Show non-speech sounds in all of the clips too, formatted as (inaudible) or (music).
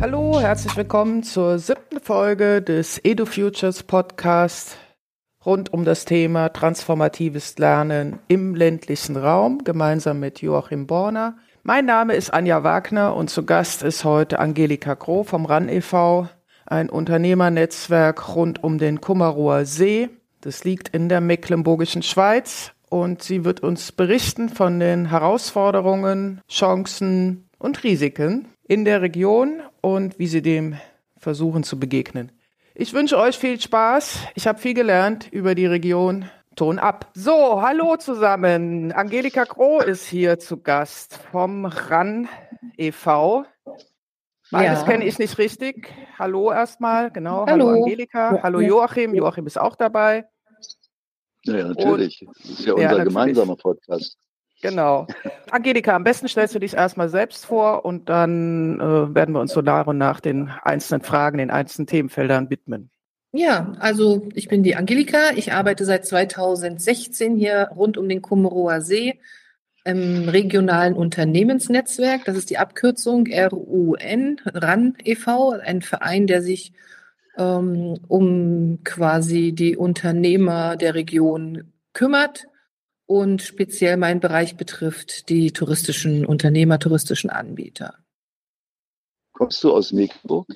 Hallo, herzlich willkommen zur siebten Folge des EduFutures Podcast rund um das Thema transformatives Lernen im ländlichen Raum, gemeinsam mit Joachim Borner. Mein Name ist Anja Wagner und zu Gast ist heute Angelika Groh vom RAN e.V., ein Unternehmernetzwerk rund um den Kummerower See. Das liegt in der mecklenburgischen Schweiz und sie wird uns berichten von den Herausforderungen, Chancen und Risiken in der Region und wie sie dem versuchen zu begegnen. Ich wünsche euch viel Spaß. Ich habe viel gelernt über die Region. Ton ab. So, hallo zusammen. Angelika Kroh ist hier zu Gast vom RAN e.V. Beides ja. kenne ich nicht richtig. Hallo erstmal, genau. Hallo, hallo Angelika. Hallo Joachim. Joachim ist auch dabei. Ja, natürlich. Und, das ist ja unser ja, gemeinsamer Podcast. Genau. Angelika, am besten stellst du dich erstmal selbst vor und dann äh, werden wir uns so nach und nach den einzelnen Fragen, den einzelnen Themenfeldern widmen. Ja, also ich bin die Angelika. Ich arbeite seit 2016 hier rund um den Kummerower See im regionalen Unternehmensnetzwerk. Das ist die Abkürzung RUN, RAN e.V., ein Verein, der sich ähm, um quasi die Unternehmer der Region kümmert und speziell mein Bereich betrifft die touristischen Unternehmer, touristischen Anbieter. Kommst du aus Mecklenburg?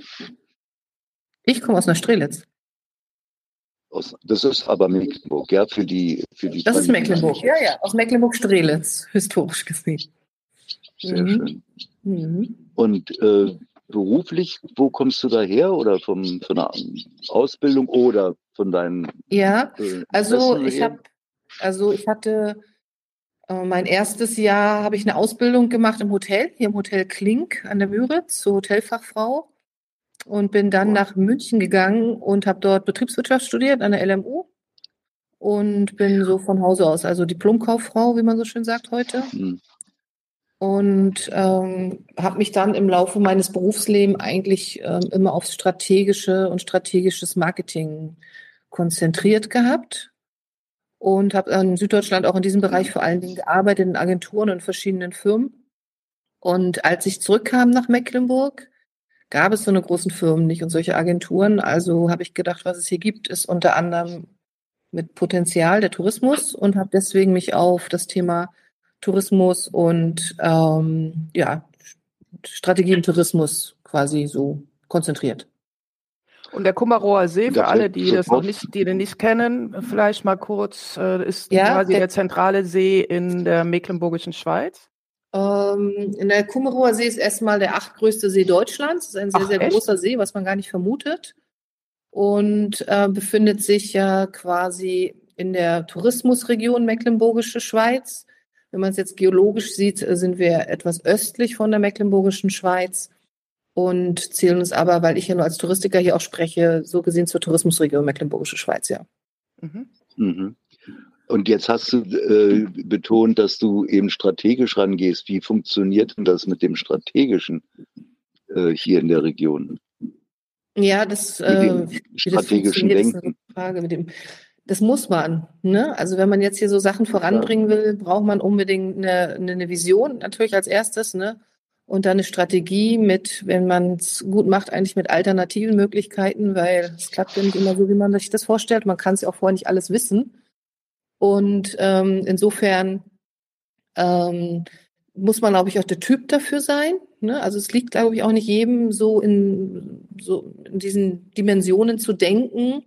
Ich komme aus Neustrelitz. Aus, das ist aber Mecklenburg, ja, für die für die. Das ist Mecklenburg, ja, ja, aus Mecklenburg-Strelitz, historisch gesehen. Sehr mhm. schön. Mhm. Und äh, beruflich, wo kommst du daher oder vom, von der Ausbildung oder von deinen? Ja, äh, also ich habe also ich hatte äh, mein erstes Jahr habe ich eine Ausbildung gemacht im Hotel, hier im Hotel Klink an der Müritz zur Hotelfachfrau und bin dann nach München gegangen und habe dort Betriebswirtschaft studiert an der LMU und bin so von Hause aus, also Diplomkauffrau, wie man so schön sagt heute. Mhm. Und ähm, habe mich dann im Laufe meines Berufslebens eigentlich ähm, immer aufs strategische und strategisches Marketing konzentriert gehabt und habe in Süddeutschland auch in diesem Bereich vor allen Dingen gearbeitet, in Agenturen und verschiedenen Firmen. Und als ich zurückkam nach Mecklenburg, gab es so eine großen Firmen nicht und solche Agenturen. Also habe ich gedacht, was es hier gibt, ist unter anderem mit Potenzial der Tourismus und habe deswegen mich auf das Thema Tourismus und ähm, ja, Strategie im Tourismus quasi so konzentriert. Und der Kummerower See, für alle, die das noch nicht, die den nicht kennen, vielleicht mal kurz, äh, ist ja, quasi der, der, zentrale See in der Mecklenburgischen Schweiz. Ähm, der Kummerower See ist erstmal der achtgrößte See Deutschlands. Das ist ein sehr, Ach, sehr echt? großer See, was man gar nicht vermutet. Und äh, befindet sich ja quasi in der Tourismusregion Mecklenburgische Schweiz. Wenn man es jetzt geologisch sieht, sind wir etwas östlich von der Mecklenburgischen Schweiz und zählen uns aber, weil ich ja nur als Touristiker hier auch spreche, so gesehen zur Tourismusregion Mecklenburgische Schweiz, ja. Mhm. Mhm. Und jetzt hast du äh, betont, dass du eben strategisch rangehst. Wie funktioniert denn das mit dem Strategischen äh, hier in der Region? Ja, das, äh, strategischen das Denken. Frage mit dem, das muss man. Ne? Also wenn man jetzt hier so Sachen voranbringen will, braucht man unbedingt eine, eine Vision natürlich als erstes. Ne? und dann eine Strategie mit, wenn man es gut macht, eigentlich mit alternativen Möglichkeiten, weil es klappt ja nicht immer so, wie man sich das vorstellt. Man kann es ja auch vorher nicht alles wissen. Und ähm, insofern ähm, muss man, glaube ich, auch der Typ dafür sein. Ne? Also es liegt, glaube ich, auch nicht jedem so in, so in diesen Dimensionen zu denken.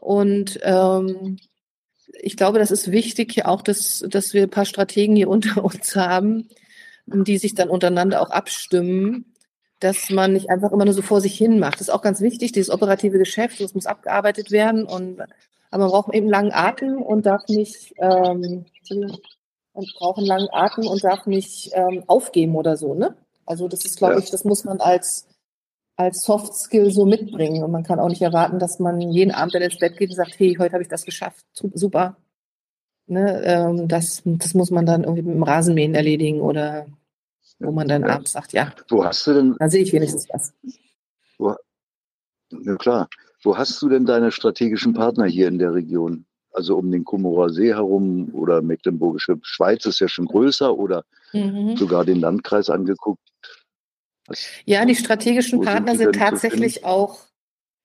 Und ähm, ich glaube, das ist wichtig, auch, dass, dass wir ein paar Strategen hier (laughs) unter uns haben, die sich dann untereinander auch abstimmen, dass man nicht einfach immer nur so vor sich hin macht. Das ist auch ganz wichtig, dieses operative Geschäft, das muss abgearbeitet werden und aber man braucht eben langen Atem und darf nicht ähm, und braucht einen langen Atem und darf nicht ähm, aufgeben oder so, ne? Also das ist, glaube ja. ich, das muss man als als Soft Skill so mitbringen und man kann auch nicht erwarten, dass man jeden Abend dann ins Bett geht und sagt, hey, heute habe ich das geschafft, super, Ne, ähm, das, das muss man dann irgendwie mit dem Rasenmähen erledigen oder wo man dann ja. abends sagt, ja. Wo hast du denn? Da sehe ich wenigstens was. Wo, ja klar. Wo hast du denn deine strategischen Partner hier in der Region? Also um den Kumorer See herum oder Mecklenburgische Schweiz ist ja schon größer oder mhm. sogar den Landkreis angeguckt. Was, ja, die strategischen Partner sind, sind tatsächlich auch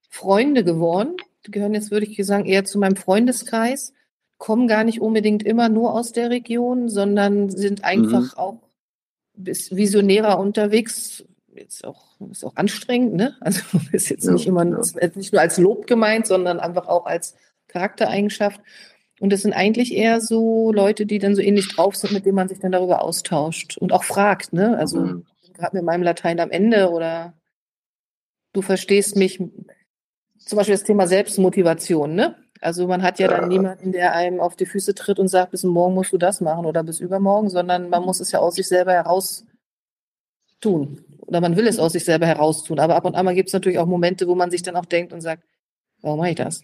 Freunde geworden. Die gehören jetzt, würde ich sagen, eher zu meinem Freundeskreis, kommen gar nicht unbedingt immer nur aus der Region, sondern sind einfach mhm. auch visionärer unterwegs, jetzt auch, ist auch anstrengend, ne? (laughs) Also ist jetzt ja, nicht immer ja. nicht nur als Lob gemeint, sondern einfach auch als Charaktereigenschaft. Und das sind eigentlich eher so Leute, die dann so ähnlich drauf sind, mit denen man sich dann darüber austauscht und auch fragt, ne? Also mhm. gerade mit meinem Latein am Ende oder du verstehst mich, zum Beispiel das Thema Selbstmotivation, ne? Also man hat ja dann niemanden, der einem auf die Füße tritt und sagt, bis morgen musst du das machen oder bis übermorgen, sondern man muss es ja aus sich selber heraus tun. Oder man will es aus sich selber heraus tun. Aber ab und an gibt es natürlich auch Momente, wo man sich dann auch denkt und sagt, warum mache ich das?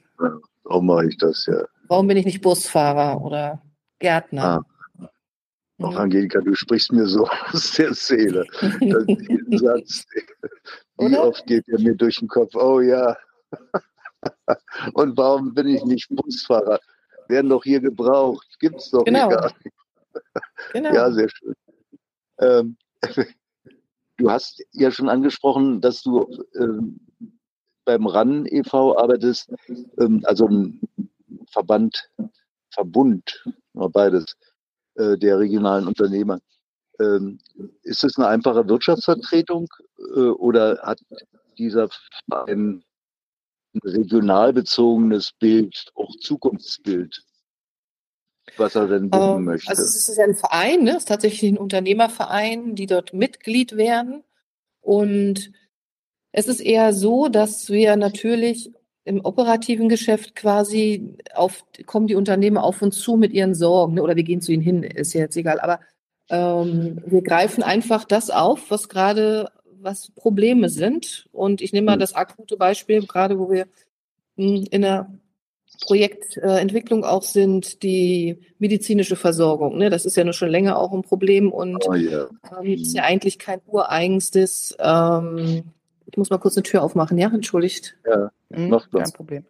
warum mache ich das, ja. Warum bin ich nicht Busfahrer oder Gärtner? Ah. Ach, Angelika, du sprichst mir so (laughs) aus der Seele. Satz, (laughs) (laughs) wie oft geht er mir durch den Kopf? Oh ja, und warum bin ich nicht Busfahrer? Werden doch hier gebraucht. Gibt es doch genau. gar nicht. Genau. Ja, sehr schön. Ähm, du hast ja schon angesprochen, dass du ähm, beim RAN e.V. arbeitest, ähm, also ein Verband, Verbund, beides, äh, der regionalen Unternehmer. Ähm, ist es eine einfache Wirtschaftsvertretung äh, oder hat dieser Verein regional bezogenes Bild, auch Zukunftsbild, was er denn bieten ähm, möchte. Also es ist ja ein Verein, ne? es ist tatsächlich ein Unternehmerverein, die dort Mitglied werden. Und es ist eher so, dass wir natürlich im operativen Geschäft quasi auf, kommen die Unternehmer auf uns zu mit ihren Sorgen, ne? oder wir gehen zu ihnen hin, ist ja jetzt egal. Aber ähm, wir greifen einfach das auf, was gerade was Probleme sind. Und ich nehme mal hm. das akute Beispiel, gerade wo wir hm, in der Projektentwicklung auch sind, die medizinische Versorgung. Ne? Das ist ja nur schon länger auch ein Problem und oh, yeah. ähm, ist ja eigentlich kein ureigenstes. Ähm, ich muss mal kurz eine Tür aufmachen, ja? Entschuldigt. Ja, hm, macht kein Problem.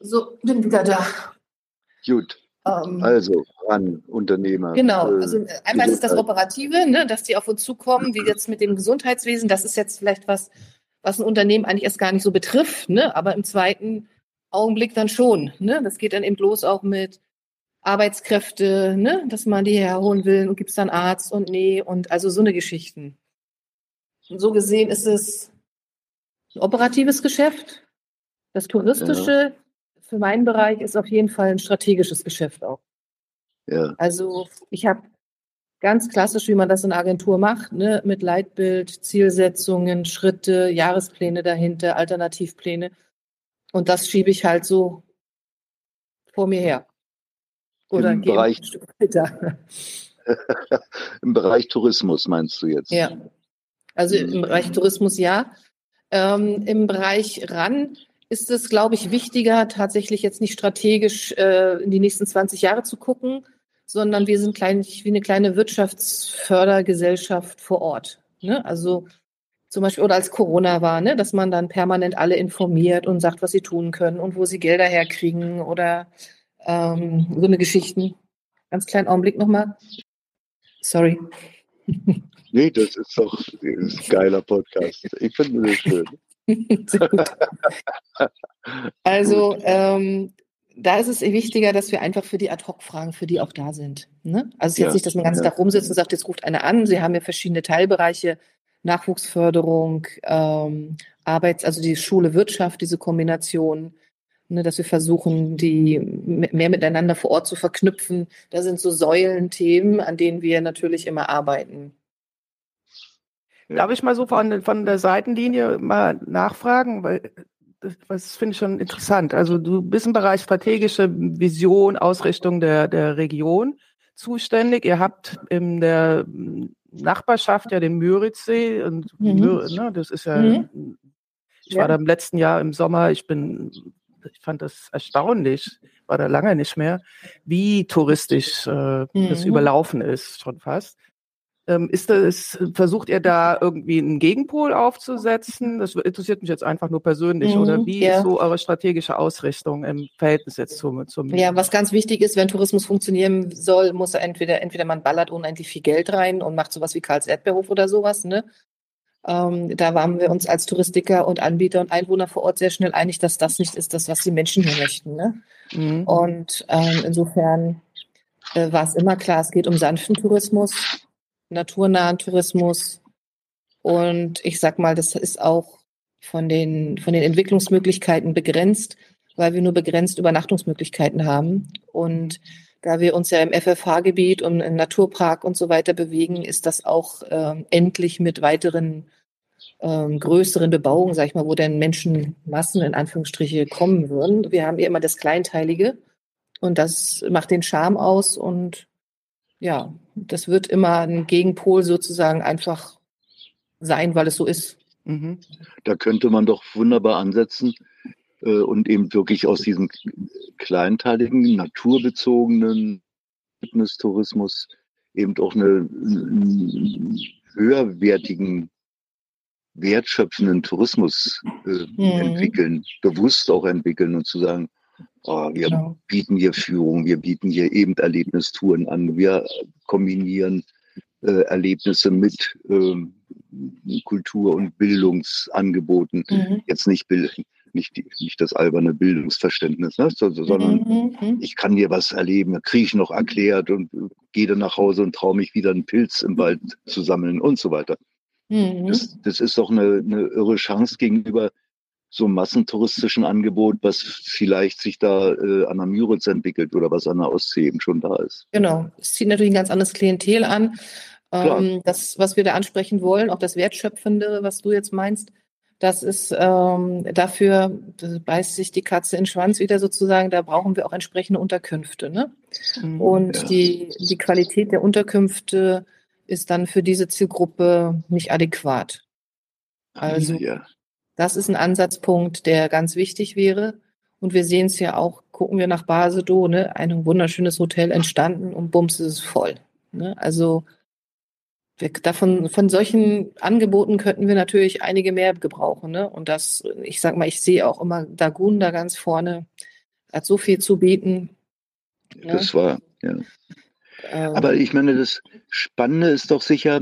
So, bin wieder da. Gut. Ähm, also an Unternehmer. Genau, äh, also einmal ist das Operative, ne, dass die auf uns zukommen, wie jetzt mit dem Gesundheitswesen. Das ist jetzt vielleicht was, was ein Unternehmen eigentlich erst gar nicht so betrifft, ne, aber im zweiten Augenblick dann schon. Ne? Das geht dann eben bloß auch mit Arbeitskräfte, ne, dass man die herholen will und gibt es dann Arzt und nee und also so eine Geschichten. Und so gesehen ist es ein operatives Geschäft. Das touristische ja für meinen Bereich ist auf jeden Fall ein strategisches Geschäft auch. Ja. Also ich habe ganz klassisch, wie man das in der Agentur macht, ne, mit Leitbild, Zielsetzungen, Schritte, Jahrespläne dahinter, Alternativpläne. Und das schiebe ich halt so vor mir her. Oder Im Bereich, (laughs) Im Bereich Tourismus meinst du jetzt? Ja. Also im Bereich Tourismus ja. Ähm, Im Bereich RAN ist es, glaube ich, wichtiger, tatsächlich jetzt nicht strategisch äh, in die nächsten 20 Jahre zu gucken, sondern wir sind klein, wie eine kleine Wirtschaftsfördergesellschaft vor Ort. Ne? Also zum Beispiel, oder als Corona war, ne? dass man dann permanent alle informiert und sagt, was sie tun können und wo sie Gelder herkriegen oder ähm, so eine Geschichten. Ganz kleinen Augenblick nochmal. Sorry. (laughs) Nee, das ist doch ein geiler Podcast. Ich finde das schön. (laughs) also ähm, da ist es wichtiger, dass wir einfach für die Ad-Hoc-Fragen, für die auch da sind. Ne? Also es ist ja, jetzt nicht, dass man den ganzen ja. Tag rumsitzt und sagt, jetzt ruft einer an. Sie haben ja verschiedene Teilbereiche, Nachwuchsförderung, ähm, Arbeits-, also die Schule Wirtschaft, diese Kombination, ne, dass wir versuchen, die mehr miteinander vor Ort zu verknüpfen. Da sind so Säulenthemen, an denen wir natürlich immer arbeiten. Ja. Darf ich mal so von, von der Seitenlinie mal nachfragen? Weil das, das finde ich schon interessant. Also du bist im Bereich strategische Vision, Ausrichtung der, der Region zuständig. Ihr habt in der Nachbarschaft ja den Müritzsee und mhm. Ne, das ist ja, mhm. ich ja. war da im letzten Jahr im Sommer, ich bin, ich fand das erstaunlich, war da lange nicht mehr, wie touristisch äh, mhm. das überlaufen ist, schon fast. Ähm, ist das, versucht ihr da irgendwie einen Gegenpol aufzusetzen? Das interessiert mich jetzt einfach nur persönlich. Mhm, oder wie ja. ist so eure strategische Ausrichtung im Verhältnis jetzt zum, zum Ja, was ganz wichtig ist, wenn Tourismus funktionieren soll, muss er entweder, entweder man ballert unendlich viel Geld rein und macht sowas wie Karls Erdbeerhof oder sowas, ne? Ähm, da waren wir uns als Touristiker und Anbieter und Einwohner vor Ort sehr schnell einig, dass das nicht ist das, was die Menschen hier möchten. Ne? Mhm. Und ähm, insofern äh, war es immer klar, es geht um sanften Tourismus, naturnahen Tourismus. Und ich sag mal, das ist auch von den, von den Entwicklungsmöglichkeiten begrenzt, weil wir nur begrenzt Übernachtungsmöglichkeiten haben. Und da wir uns ja im FFH-Gebiet und im Naturpark und so weiter bewegen, ist das auch äh, endlich mit weiteren ähm, größeren Bebauungen, sag ich mal, wo dann Menschenmassen in Anführungsstriche kommen würden. Wir haben ja immer das Kleinteilige und das macht den Charme aus und ja, das wird immer ein Gegenpol sozusagen einfach sein, weil es so ist. Mhm. Da könnte man doch wunderbar ansetzen äh, und eben wirklich aus diesem kleinteiligen, naturbezogenen Fitnesstourismus eben auch eine, einen höherwertigen, wertschöpfenden Tourismus äh, mhm. entwickeln, bewusst auch entwickeln und zu sagen, wir genau. bieten hier Führung, wir bieten hier eben Erlebnistouren an, wir kombinieren äh, Erlebnisse mit ähm, Kultur- und Bildungsangeboten. Mhm. Jetzt nicht nicht, nicht das alberne Bildungsverständnis, ne? so, sondern mhm, mhm. ich kann dir was erleben, kriege ich noch erklärt und gehe dann nach Hause und traue mich wieder einen Pilz im Wald zu sammeln und so weiter. Mhm. Das, das ist doch eine, eine irre Chance gegenüber so einem massentouristischen Angebot, was vielleicht sich da äh, an der Müritz entwickelt oder was an der Ostsee eben schon da ist. Genau, es zieht natürlich ein ganz anderes Klientel an. Ähm, das, was wir da ansprechen wollen, auch das Wertschöpfende, was du jetzt meinst, das ist ähm, dafür, das beißt sich die Katze in den Schwanz wieder sozusagen, da brauchen wir auch entsprechende Unterkünfte. Ne? Mhm, und ja. die, die Qualität der Unterkünfte ist dann für diese Zielgruppe nicht adäquat. Also ja. Das ist ein Ansatzpunkt, der ganz wichtig wäre. Und wir sehen es ja auch, gucken wir nach Basedow, ne? ein wunderschönes Hotel entstanden und bums ist es voll. Ne? Also wir, davon, von solchen Angeboten könnten wir natürlich einige mehr gebrauchen. Ne? Und das, ich sag mal, ich sehe auch immer Dagun da ganz vorne, hat so viel zu bieten. Ne? Das war, ja. Ähm, Aber ich meine, das Spannende ist doch sicher,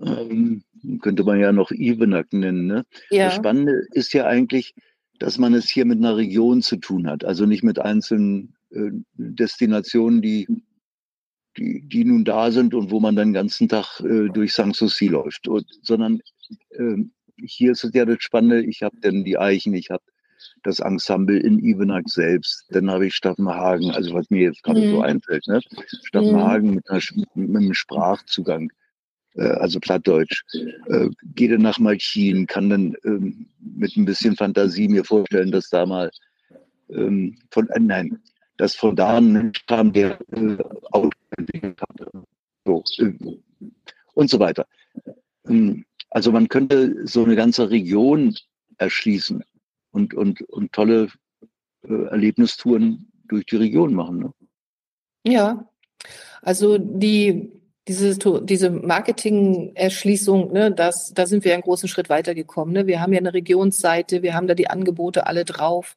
ähm, könnte man ja noch Ivenak nennen. Ne? Ja. Das Spannende ist ja eigentlich, dass man es hier mit einer Region zu tun hat, also nicht mit einzelnen äh, Destinationen, die die, die nun da sind und wo man dann den ganzen Tag äh, durch Sanssouci läuft, und, sondern äh, hier ist es ja das Spannende, ich habe dann die Eichen, ich habe das Ensemble in Ivenack selbst, dann habe ich Stadtmahagen, also was mir jetzt gerade mhm. so einfällt, ne? Stadtmahagen mhm. mit, einer, mit einem Sprachzugang, also Plattdeutsch, äh, gehe dann nach Malchin, kann dann ähm, mit ein bisschen Fantasie mir vorstellen, dass da mal ähm, von, äh, nein, dass von da an kam, der äh, Auto entwickelt hat. So, äh, und so weiter. Ähm, also man könnte so eine ganze Region erschließen und, und, und tolle äh, Erlebnistouren durch die Region machen. Ne? Ja, also die, diese, diese Marketing-Erschließung, ne, das, da sind wir einen großen Schritt weitergekommen. Ne? Wir haben ja eine Regionsseite, wir haben da die Angebote alle drauf.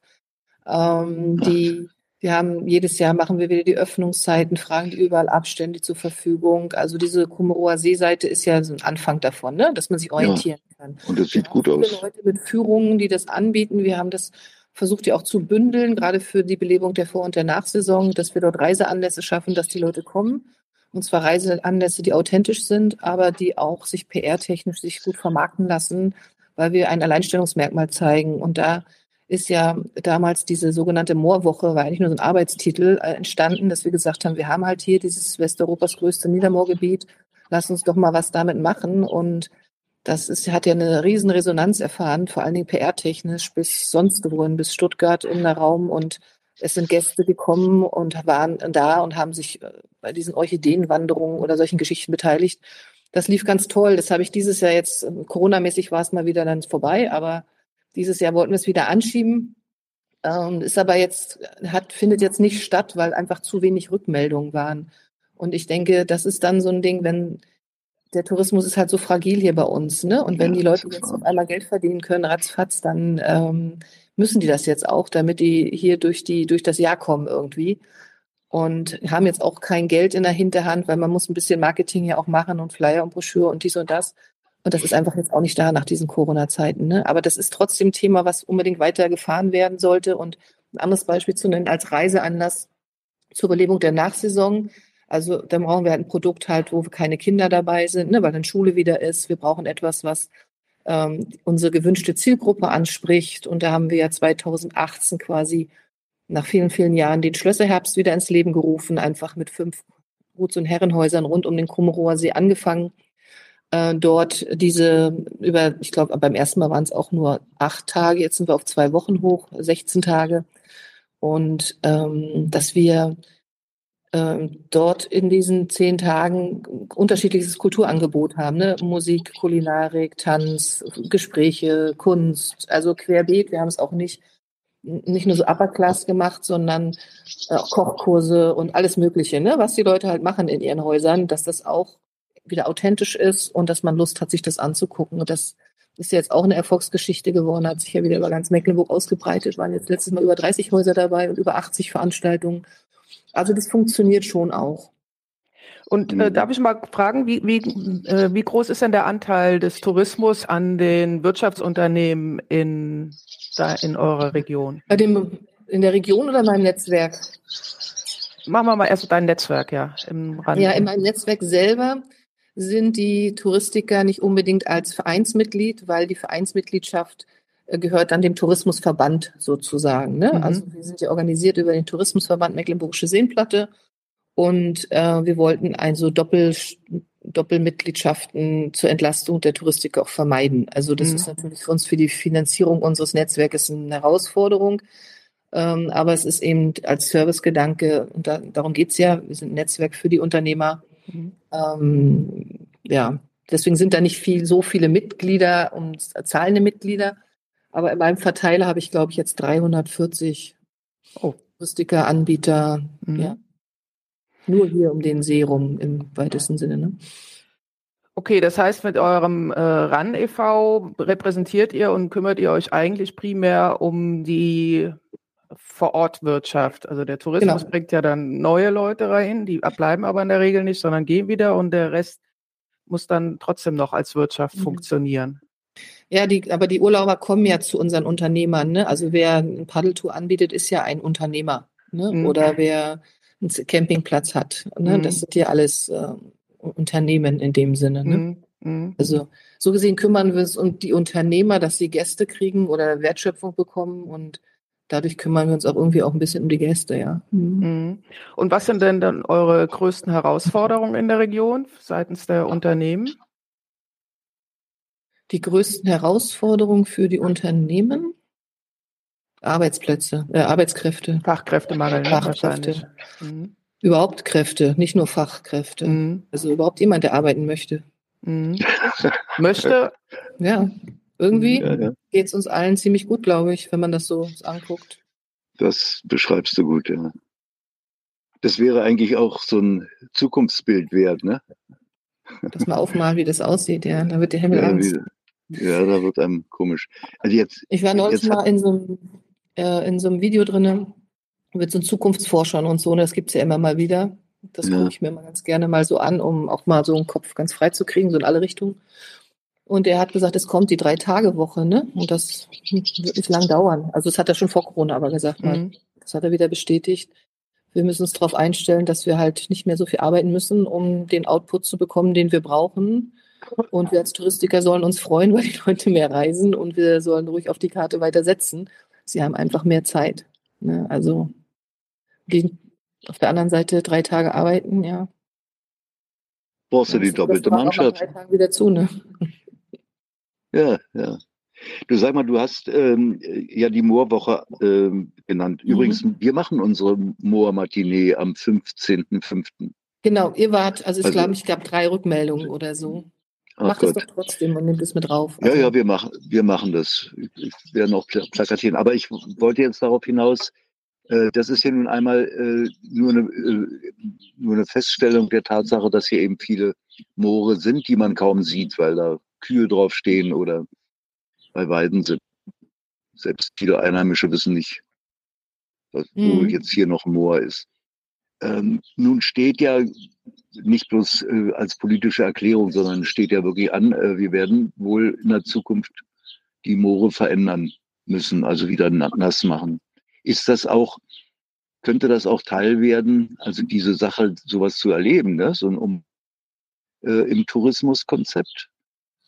Ähm, die, wir haben jedes Jahr machen wir wieder die Öffnungszeiten, fragen die überall Abstände zur Verfügung. Also diese Kumerower Seeseite ist ja so ein Anfang davon, ne? dass man sich orientieren ja. kann. Und das sieht gut aus. Leute mit Führungen, die das anbieten. Wir haben das versucht ja auch zu bündeln, gerade für die Belebung der Vor- und der Nachsaison, dass wir dort Reiseanlässe schaffen, dass die Leute kommen. Und zwar Reiseanlässe, die authentisch sind, aber die auch sich PR-technisch sich gut vermarkten lassen, weil wir ein Alleinstellungsmerkmal zeigen. Und da ist ja damals diese sogenannte Moorwoche, war eigentlich nur so ein Arbeitstitel äh, entstanden, dass wir gesagt haben, wir haben halt hier dieses Westeuropas größte Niedermoorgebiet, lass uns doch mal was damit machen. Und das ist, hat ja eine riesen Resonanz erfahren, vor allen Dingen PR-technisch bis sonst wohin, bis Stuttgart in der Raum. Und es sind Gäste gekommen und waren da und haben sich äh, bei diesen Orchideenwanderungen oder solchen Geschichten beteiligt. Das lief ganz toll. Das habe ich dieses Jahr jetzt, Corona-mäßig war es mal wieder dann vorbei, aber dieses Jahr wollten wir es wieder anschieben. Ähm, ist aber jetzt, hat, findet jetzt nicht statt, weil einfach zu wenig Rückmeldungen waren. Und ich denke, das ist dann so ein Ding, wenn der Tourismus ist halt so fragil hier bei uns, ne? Und wenn ja, die Leute jetzt auf einmal Geld verdienen können, ratzfatz, dann ähm, müssen die das jetzt auch, damit die hier durch die durch das Jahr kommen irgendwie. Und haben jetzt auch kein Geld in der Hinterhand, weil man muss ein bisschen Marketing ja auch machen und Flyer und Broschüre und dies und das. Und das ist einfach jetzt auch nicht da nach diesen Corona-Zeiten. Ne? Aber das ist trotzdem Thema, was unbedingt weiter gefahren werden sollte. Und ein anderes Beispiel zu nennen als Reiseanlass zur Belebung der Nachsaison. Also dann brauchen wir halt ein Produkt halt, wo keine Kinder dabei sind, ne, weil dann Schule wieder ist. Wir brauchen etwas, was ähm, unsere gewünschte Zielgruppe anspricht. Und da haben wir ja 2018 quasi nach vielen, vielen Jahren den Schlösserherbst wieder ins Leben gerufen, einfach mit fünf Guts- und Herrenhäusern rund um den Krummerower See angefangen. Äh, dort diese über, ich glaube, beim ersten Mal waren es auch nur acht Tage, jetzt sind wir auf zwei Wochen hoch, 16 Tage. Und ähm, dass wir dort in diesen zehn Tagen unterschiedliches Kulturangebot haben. Ne? Musik, Kulinarik, Tanz, Gespräche, Kunst, also querbeet. Wir haben es auch nicht, nicht nur so Upper Class gemacht, sondern äh, Kochkurse und alles Mögliche, ne? was die Leute halt machen in ihren Häusern, dass das auch wieder authentisch ist und dass man Lust hat, sich das anzugucken. Und das ist jetzt auch eine Erfolgsgeschichte geworden, hat sich ja wieder über ganz Mecklenburg ausgebreitet, waren jetzt letztes Mal über 30 Häuser dabei und über 80 Veranstaltungen. Also das funktioniert schon auch. Und äh, darf ich mal fragen, wie, wie, äh, wie groß ist denn der Anteil des Tourismus an den Wirtschaftsunternehmen in, da in eurer Region? Bei dem, in der Region oder in meinem Netzwerk? Machen wir mal erst dein Netzwerk, ja. Im Rand. Ja, in meinem Netzwerk selber sind die Touristiker nicht unbedingt als Vereinsmitglied, weil die Vereinsmitgliedschaft gehört dann dem Tourismusverband sozusagen. Ne? Mhm. Also wir sind ja organisiert über den Tourismusverband Mecklenburgische Seenplatte und äh, wir wollten also Doppel, Doppelmitgliedschaften zur Entlastung der Touristiker auch vermeiden. Also das mhm. ist natürlich für uns für die Finanzierung unseres Netzwerkes eine Herausforderung. Ähm, aber es ist eben als Servicegedanke, und da, darum geht's ja, wir sind ein Netzwerk für die Unternehmer. Mhm. Ähm, ja, deswegen sind da nicht viel, so viele Mitglieder und zahlende Mitglieder. Aber in meinem Verteiler habe ich, glaube ich, jetzt 340 oh. Anbieter. Mhm. Ja. Nur hier um den See rum im weitesten Sinne. Ne? Okay, das heißt, mit eurem äh, RAN e.V. repräsentiert ihr und kümmert ihr euch eigentlich primär um die Vorortwirtschaft. Also der Tourismus genau. bringt ja dann neue Leute rein, die bleiben aber in der Regel nicht, sondern gehen wieder und der Rest muss dann trotzdem noch als Wirtschaft mhm. funktionieren. Ja, die, aber die Urlauber kommen ja zu unseren Unternehmern. Ne? Also wer ein Paddeltour anbietet, ist ja ein Unternehmer. Ne? Mhm. Oder wer einen Campingplatz hat. Ne? Mhm. Das sind ja alles äh, Unternehmen in dem Sinne. Ne? Mhm. mhm. Also so gesehen kümmern wir uns um die Unternehmer, dass sie Gäste kriegen oder Wertschöpfung bekommen und dadurch kümmern wir uns auch irgendwie auch ein bisschen um die Gäste, ja. Mhm. mhm. Und was sind denn dann eure größten Herausforderungen in der Region seitens der Unternehmen? Die größten Herausforderungen für die Unternehmen? Arbeitsplätze, äh, Arbeitskräfte. Fachkräftemangel. Ne, Fachkräfte. Mhm. Überhaupt Kräfte, nicht nur Fachkräfte. Mhm. Also überhaupt jemand, der arbeiten möchte. Mhm. (laughs) möchte? Ja, irgendwie ja, ja. geht es uns allen ziemlich gut, glaube ich, wenn man das so anguckt. Das beschreibst du gut, ja. Das wäre eigentlich auch so ein Zukunftsbild wert, ne? Dass man aufmalen, wie das aussieht, ja. Da wird der Himmel ja, Angst. Wie, ja, da wird einem komisch. Also jetzt, ich war neulich mal in so, einem, äh, in so einem Video drin mit so Zukunftsforschern und so, und das gibt es ja immer mal wieder. Das ja. gucke ich mir mal ganz gerne mal so an, um auch mal so einen Kopf ganz frei zu kriegen, so in alle Richtungen. Und er hat gesagt, es kommt die Drei-Tage-Woche, ne? Und das wird nicht lang dauern. Also das hat er schon vor Corona aber gesagt mhm. mal. Das hat er wieder bestätigt wir müssen uns darauf einstellen, dass wir halt nicht mehr so viel arbeiten müssen, um den Output zu bekommen, den wir brauchen. Und wir als Touristiker sollen uns freuen, (laughs) weil die Leute mehr reisen und wir sollen ruhig auf die Karte weiter setzen. Sie haben einfach mehr Zeit. Ne? Also die, auf der anderen Seite drei Tage arbeiten, ja. Brauchst du die doppelte Mannschaft? Drei Tage wieder zu, ne? Ja, ja. Du sag mal, du hast ähm, ja die Moorwoche ähm, genannt. Mhm. Übrigens, mhm. wir machen unsere Moor-Matinee am 15.05. Genau, ihr wart, also ich also, glaube, ich gab drei Rückmeldungen oder so. Mach es doch trotzdem und nimm es mit drauf. Also, ja, ja, wir machen, wir machen das. Ich werde noch plakatieren. Aber ich wollte jetzt darauf hinaus, Äh, das ist ja nun einmal äh, nur, eine, äh, nur eine Feststellung der Tatsache, dass hier eben viele Moore sind, die man kaum sieht, weil da Kühe draufstehen oder bei Weiden sind. Selbst viele Einheimische wissen nicht, wo mhm. jetzt hier noch ein Moor ist. Ähm, nun steht ja nicht bloß äh, als politische Erklärung, sondern steht ja wirklich an, äh, wir werden wohl in der Zukunft die Moore verändern müssen, also wieder nass machen. Ist das auch, könnte das auch Teil werden, also diese Sache, sowas zu erleben, ne? so ein um, äh, im Tourismuskonzept?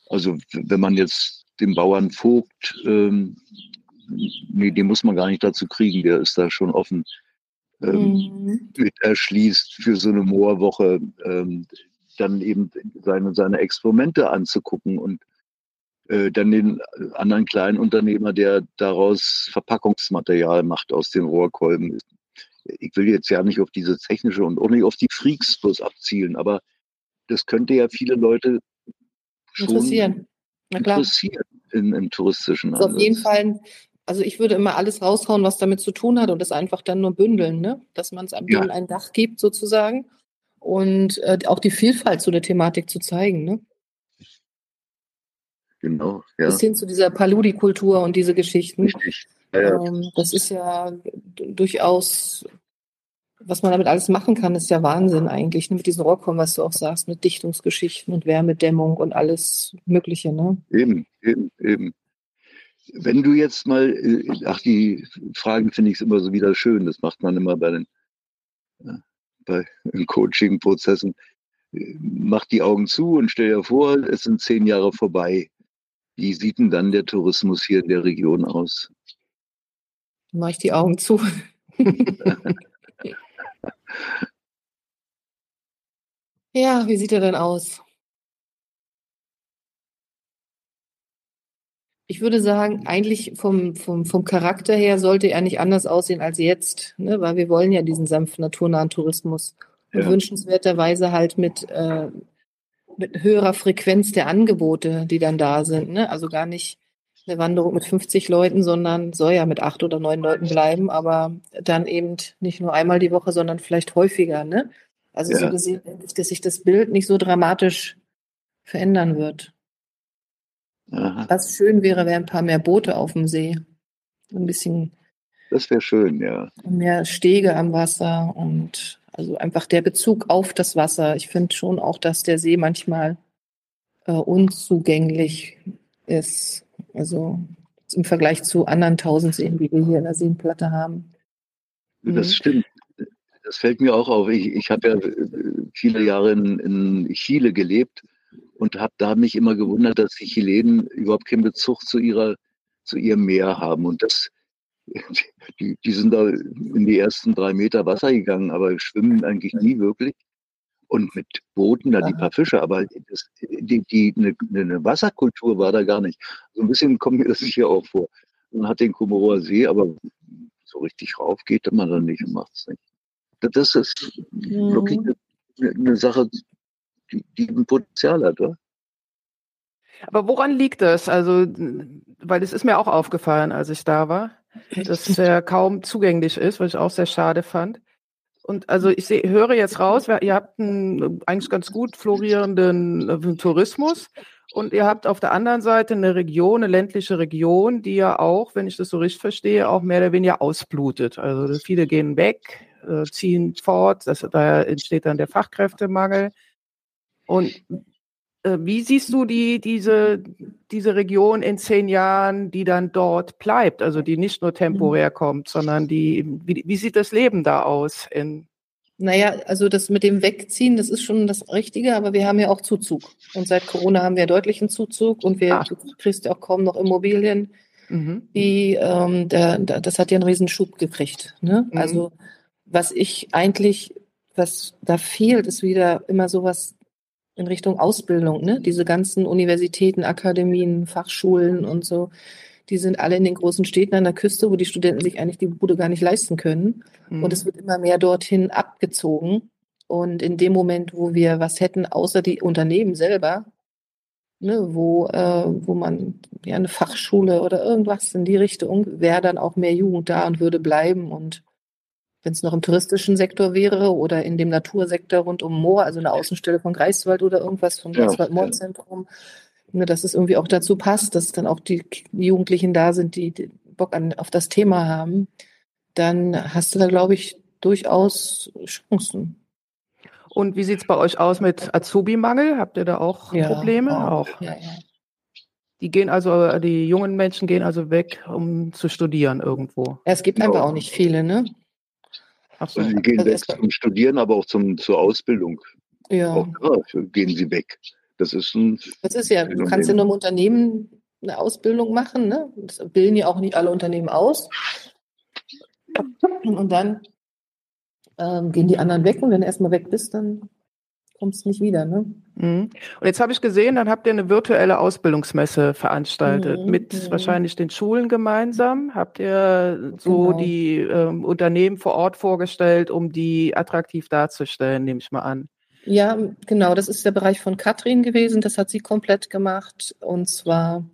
Also wenn man jetzt den Bauern Vogt, ähm, nee, den muss man gar nicht dazu kriegen, der ist da schon offen, ähm, mhm. mit erschließt für so eine Moorwoche, ähm, dann eben seine, seine Experimente anzugucken und äh, dann den anderen kleinen Unternehmer, der daraus Verpackungsmaterial macht aus den Rohrkolben. Ich will jetzt ja nicht auf diese technische und auch nicht auf die Freaks bloß abzielen, aber das könnte ja viele Leute schon interessieren, interessieren in, im touristischen also Auf jeden Fall, also ich würde immer alles raushauen, was damit zu tun hat und das einfach dann nur bündeln, ne? dass man es am ja. ein Dach gibt sozusagen und äh, auch die Vielfalt zu der Thematik zu zeigen. Ne? Genau, ja. Bis hin zu dieser Paludi-Kultur und diese Geschichten. Richtig. Ja, ja. Ähm, das ist ja durchaus, was man damit alles machen kann, ist ja Wahnsinn eigentlich. Ne? Mit diesen Rohrkommen, was du auch sagst, mit Dichtungsgeschichten und Wärmedämmung und alles Mögliche. Ne? Eben, eben, eben. Wenn du jetzt mal, äh, ach, die Fragen finde ich immer so wieder schön, das macht man immer bei den bei Coaching-Prozessen. Mach die Augen zu und stell dir vor, es sind zehn Jahre vorbei. Wie sieht denn dann der Tourismus hier in der Region aus? Dann mache ich die Augen zu. (laughs) ja, wie sieht er denn aus? Ich würde sagen, eigentlich vom, vom, vom Charakter her sollte er nicht anders aussehen als jetzt, ne? weil wir wollen ja diesen sanften, naturnahen Tourismus. Und ja. wünschenswerterweise halt mit, äh, mit höherer Frequenz der Angebote, die dann da sind. Ne? Also gar nicht eine Wanderung mit 50 Leuten, sondern soll ja mit acht oder neun Leuten bleiben, aber dann eben nicht nur einmal die Woche, sondern vielleicht häufiger. Ne? Also ja. so gesehen, dass sich das Bild nicht so dramatisch verändern wird. Aha. Was schön wäre, wären ein paar mehr Boote auf dem See. Ein bisschen. Das wäre schön, ja. Mehr Stege am Wasser und also einfach der Bezug auf das Wasser. Ich finde schon auch, dass der See manchmal äh, unzugänglich ist. Also im Vergleich zu anderen Tausendseen, die wir hier in der Seenplatte haben. Das mhm. stimmt. Das fällt mir auch auf. Ich, ich habe ja äh, viele Jahre in, in Chile gelebt und habe da mich immer gewundert, dass die Chilenen überhaupt keinen Bezug zu ihrer zu ihrem Meer haben. Und das (laughs) die, die sind da in die ersten drei Meter Wasser gegangen, aber schwimmen eigentlich nie wirklich. Und mit Booten da die paar Fische, aber das, die, die, eine, eine, Wasserkultur war da gar nicht. So ein bisschen kommt mir das sicher auch vor. Man hat den Komorower See, aber so richtig rauf geht man dann nicht und macht es nicht. Das ist mhm. wirklich eine, eine Sache, die, die ein Potenzial hat, oder? Aber woran liegt das? Also, weil es ist mir auch aufgefallen, als ich da war (laughs) dass er kaum zugänglich ist, was ich auch sehr schade fand. Und also ich seh, höre jetzt raus, ihr habt einen eigentlich ganz gut florierenden äh, Tourismus und ihr habt auf der anderen Seite eine Region, eine ländliche Region, die ja auch, wenn ich das so richtig verstehe, auch mehr oder weniger ausblutet. Also viele gehen weg, äh, ziehen fort, das, da entsteht dann der Fachkräftemangel. Und äh, wie siehst du die, diese, diese Region in zehn Jahren, die dann dort bleibt, also die nicht nur temporär mhm. kommt, sondern die, wie, wie sieht das Leben da aus? In naja, also das mit dem Wegziehen, das ist schon das Richtige, aber wir haben ja auch Zuzug. Und seit Corona haben wir deutlichen Zuzug und wir, ah. du kriegst ja auch kaum noch Immobilien. Mhm. Die, ähm, da, da, das hat ja einen riesen Schub gekriegt. Ne? Mhm. Also was ich eigentlich, was da fehlt, ist wieder immer sowas in Richtung Ausbildung, ne? Diese ganzen Universitäten, Akademien, Fachschulen und so, die sind alle in den großen Städten an der Küste, wo die Studenten sich eigentlich die Bude gar nicht leisten können. Mhm. Und es wird immer mehr dorthin abgezogen. Und in dem Moment, wo wir was hätten, außer die Unternehmen selber, ne, wo, äh, wo man ja eine Fachschule oder irgendwas in die Richtung, wäre dann auch mehr Jugend da und würde bleiben und wenn es noch im touristischen Sektor wäre oder in dem Natursektor rund um Moor, also eine Außenstelle von Greifswald oder irgendwas vom ja, Greifswald-Moorzentrum, ja. ne, dass es irgendwie auch dazu passt, dass dann auch die Jugendlichen da sind, die, die Bock an, auf das Thema haben, dann hast du da, glaube ich, durchaus Chancen. Und wie sieht es bei euch aus mit Azubi-Mangel? Habt ihr da auch ja, Probleme? Auch. auch. Ja, ja. Die gehen also, die jungen Menschen gehen also weg, um zu studieren irgendwo. es gibt einfach auch nicht viele, ne? So. Also die gehen also weg zum Studieren, aber auch zum, zur Ausbildung. Ja. Auch, ja. Gehen sie weg. Das ist ein. Das ist ja, du kannst in einem Unternehmen eine Ausbildung machen, ne? Das bilden ja auch nicht alle Unternehmen aus. Und dann ähm, gehen die anderen weg und wenn du erstmal weg bist, dann kommst nicht wieder. Ne? Mhm. Und jetzt habe ich gesehen, dann habt ihr eine virtuelle Ausbildungsmesse veranstaltet mhm. mit mhm. wahrscheinlich den Schulen gemeinsam. Habt ihr so genau. die ähm, Unternehmen vor Ort vorgestellt, um die attraktiv darzustellen, nehme ich mal an. Ja, genau, das ist der Bereich von Katrin gewesen. Das hat sie komplett gemacht. Und zwar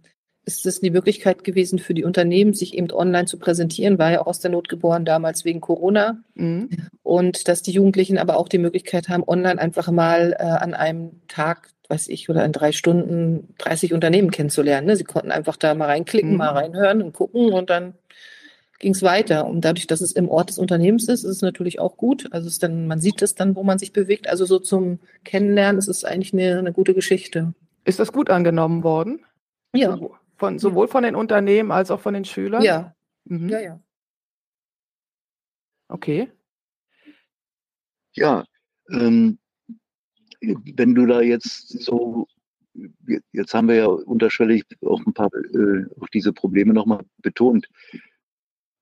ist es die Möglichkeit gewesen für die Unternehmen, sich eben online zu präsentieren, war ja aus der Not geboren damals wegen Corona. Mhm. Und dass die Jugendlichen aber auch die Möglichkeit haben, online einfach mal äh, an einem Tag, weiß ich, oder in drei Stunden 30 Unternehmen kennenzulernen. Ne? Sie konnten einfach da mal reinklicken, mhm. mal reinhören und gucken und dann ging es weiter. Und dadurch, dass es im Ort des Unternehmens ist, ist es natürlich auch gut. Also es dann, man sieht es dann, wo man sich bewegt. Also so zum Kennenlernen ist es eigentlich eine, eine gute Geschichte. Ist das gut angenommen worden? Ja. Von, sowohl von den Unternehmen als auch von den Schülern? Ja. Mhm. Ja, ja. Okay. Ja, ähm, wenn du da jetzt so, jetzt haben wir ja unterschwellig auch ein paar, äh, auch diese Probleme nochmal betont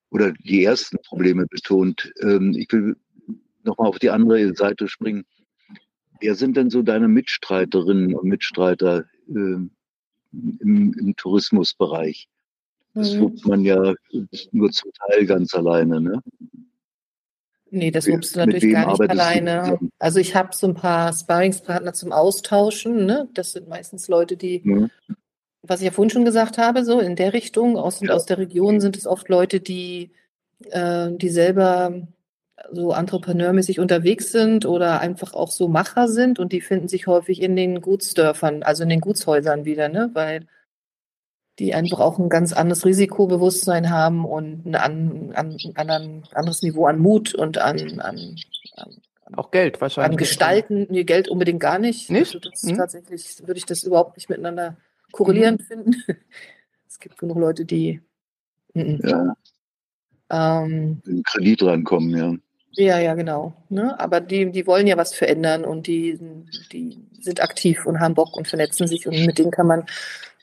oder die ersten Probleme betont. Ähm, ich will nochmal auf die andere Seite springen. Wer sind denn so deine Mitstreiterinnen und Mitstreiter? Äh, im, im Tourismusbereich. Das mhm. wuppt man ja nur zum Teil ganz alleine, ne? Nee, das wuppst du natürlich gar nicht alleine. Also ich habe so ein paar Sparringspartner zum Austauschen. Ne? Das sind meistens Leute, die, mhm. was ich ja vorhin schon gesagt habe, so in der Richtung, aus, ja. aus der Region sind es oft Leute, die, äh, die selber so entrepreneurmäßig unterwegs sind oder einfach auch so Macher sind und die finden sich häufig in den Gutsdörfern, also in den Gutshäusern wieder, ne? Weil die einfach auch ein ganz anderes Risikobewusstsein haben und ein, an, an, an, anderes Niveau an Mut und an, an, an auch Geld wahrscheinlich. An Gestalten, nee, Geld unbedingt gar nicht. Nicht? Also das hm? Tatsächlich würde ich das überhaupt nicht miteinander korrelieren hm. finden. (laughs) Es gibt genug Leute, die m -m. Ja. Ähm, Kredit rankommen, ja. Ja, ja, genau. Ne? Aber die, die wollen ja was verändern und die, die sind aktiv und haben Bock und vernetzen sich und mit denen kann man